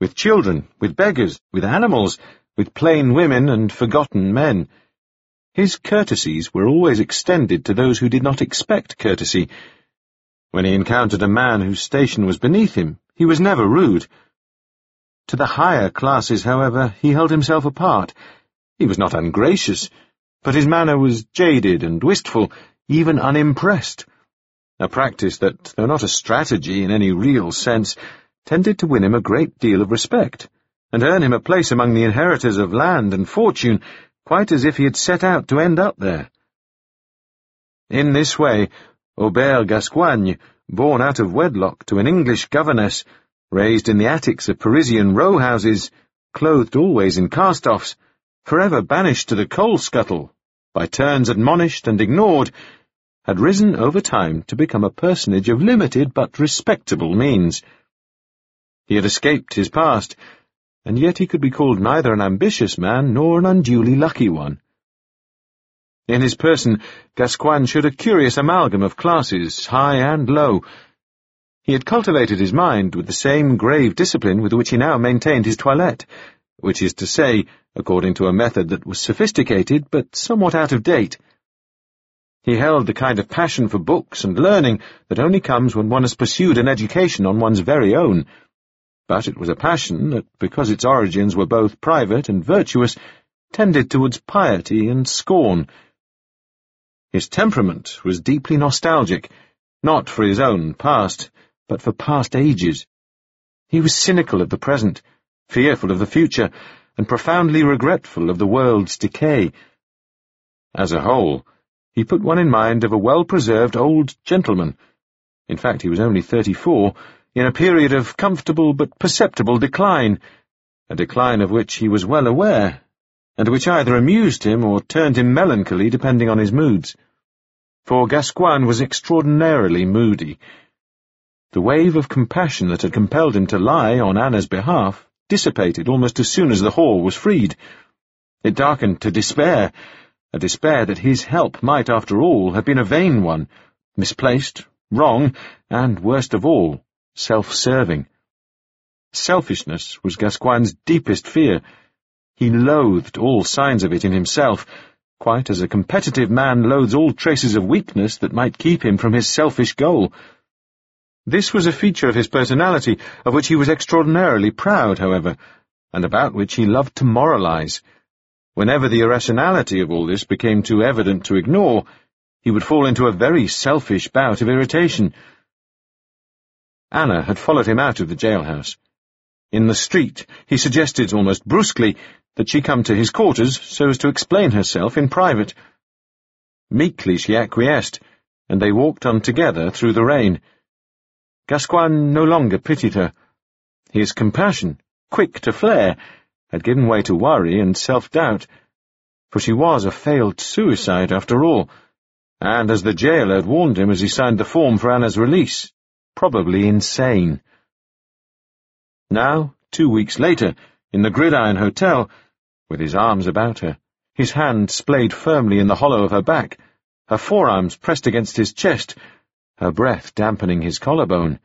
with children, with beggars, with animals, with plain women and forgotten men. His courtesies were always extended to those who did not expect courtesy. When he encountered a man whose station was beneath him, he was never rude. To the higher classes, however, he held himself apart. He was not ungracious, but his manner was jaded and wistful, even unimpressed, a practice that, though not a strategy in any real sense, tended to win him a great deal of respect, and earn him a place among the inheritors of land and fortune, quite as if he had set out to end up there. In this way, Aubert Gascoigne, born out of wedlock to an English governess, raised in the attics of Parisian row houses, clothed always in cast-offs, forever banished to the coal scuttle, by turns admonished and ignored, had risen over time to become a personage of limited but respectable means. He had escaped his past, and yet he could be called neither an ambitious man nor an unduly lucky one. In his person, Gascoigne showed a curious amalgam of classes, high and low. He had cultivated his mind with the same grave discipline with which he now maintained his toilette, which is to say, according to a method that was sophisticated but somewhat out of date. He held the kind of passion for books and learning that only comes when one has pursued an education on one's very own, but it was a passion that, because its origins were both private and virtuous, tended towards piety and scorn. His temperament was deeply nostalgic, not for his own past, but for past ages. He was cynical of the present, fearful of the future, and profoundly regretful of the world's decay. As a whole, he put one in mind of a well-preserved old gentleman. In fact, he was only thirty-four, in a period of comfortable but perceptible decline, a decline of which he was well aware, and which either amused him or turned him melancholy depending on his moods. For Gascoigne was extraordinarily moody. The wave of compassion that had compelled him to lie on Anna's behalf dissipated almost as soon as the hall was freed. It darkened to despair, a despair that his help might, after all, have been a vain one, misplaced, wrong, and, worst of all, self-serving. Selfishness was Gascoigne's deepest fear. He loathed all signs of it in himself, quite as a competitive man loathes all traces of weakness that might keep him from his selfish goal. This was a feature of his personality of which he was extraordinarily proud, however, and about which he loved to moralize. Whenever the irrationality of all this became too evident to ignore, he would fall into a very selfish bout of irritation, Anna had followed him out of the jailhouse. In the street, he suggested almost brusquely that she come to his quarters so as to explain herself in private. Meekly she acquiesced, and they walked on together through the rain. Gascoigne no longer pitied her. His compassion, quick to flare, had given way to worry and self-doubt, for she was a failed suicide after all, and as the jailer had warned him as he signed the form for Anna's release, probably insane. Now, two weeks later, in the Gridiron Hotel, with his arms about her, his hand splayed firmly in the hollow of her back, her forearms pressed against his chest, her breath dampening his collarbone,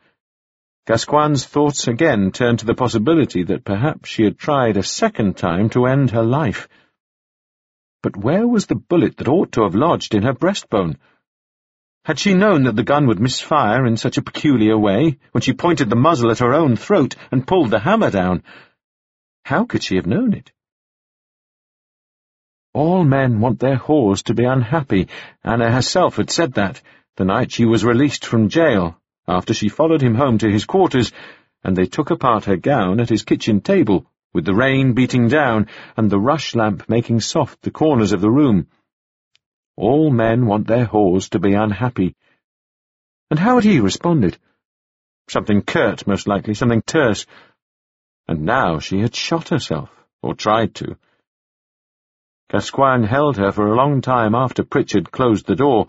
Gascoigne's thoughts again turned to the possibility that perhaps she had tried a second time to end her life. But where was the bullet that ought to have lodged in her breastbone? Had she known that the gun would misfire in such a peculiar way, when she pointed the muzzle at her own throat and pulled the hammer down? How could she have known it? All men want their whores to be unhappy. Anna herself had said that, the night she was released from jail, after she followed him home to his quarters, and they took apart her gown at his kitchen table, with the rain beating down and the rush lamp making soft the corners of the room. All men want their whores to be unhappy. And how had he responded? Something curt, most likely, something terse. And now she had shot herself, or tried to. Gascoigne held her for a long time after Pritchard closed the door,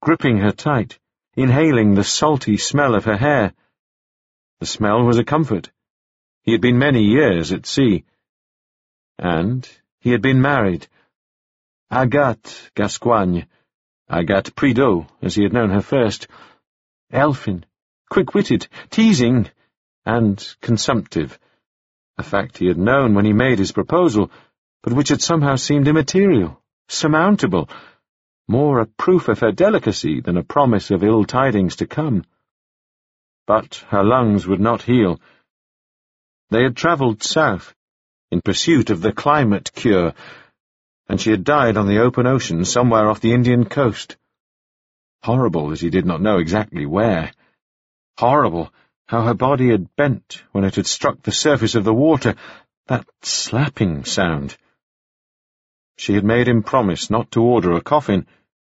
gripping her tight, inhaling the salty smell of her hair. The smell was a comfort. He had been many years at sea. And he had been married, Agathe Gascoigne, Agathe Prideaux, as he had known her first, elfin, quick-witted, teasing, and consumptive. a fact he had known when he made his proposal, but which had somehow seemed immaterial, surmountable, more a proof of her delicacy than a promise of ill tidings to come. But her lungs would not heal. They had travelled south, in pursuit of the climate cure, and she had died on the open ocean somewhere off the Indian coast. Horrible that he did not know exactly where. Horrible how her body had bent when it had struck the surface of the water, that slapping sound. She had made him promise not to order a coffin,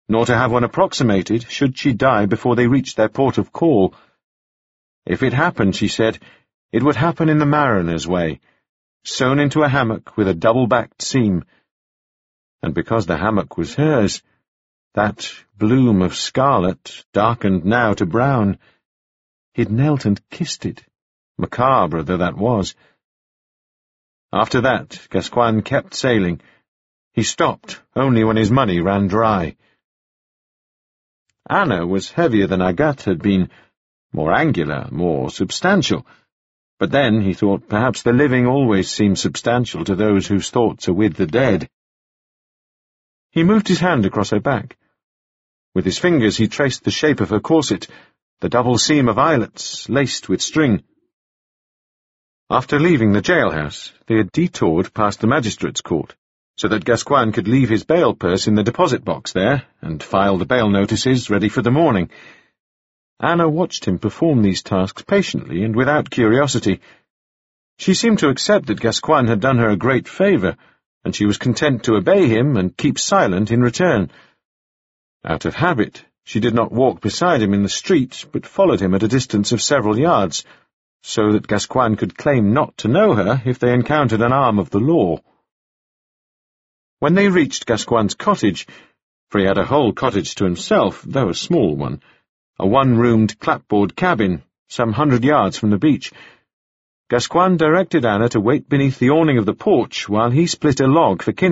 nor to have one approximated should she die before they reached their port of call. If it happened, she said, it would happen in the mariner's way, sewn into a hammock with a double-backed seam. And because the hammock was hers, that bloom of scarlet, darkened now to brown, He'd knelt and kissed it, macabre though that was. After that, Gascoigne kept sailing. He stopped only when his money ran dry. Anna was heavier than Agathe had been, more angular, more substantial. But then, he thought, perhaps the living always seem substantial to those whose thoughts are with the dead. He moved his hand across her back. With his fingers he traced the shape of her corset, the double seam of eyelets laced with string. After leaving the jailhouse, they had detoured past the magistrate's court, so that Gascoigne could leave his bail purse in the deposit box there, and file the bail notices ready for the morning. Anna watched him perform these tasks patiently and without curiosity. She seemed to accept that Gascoigne had done her a great favour, and she was content to obey him and keep silent in return. Out of habit, she did not walk beside him in the street, but followed him at a distance of several yards, so that Gascoigne could claim not to know her if they encountered an arm of the law. When they reached Gascoigne's cottage, for he had a whole cottage to himself, though a small one, a one-roomed clapboard cabin, some hundred yards from the beach, Gascoigne directed Anna to wait beneath the awning of the porch while he split a log for kindling.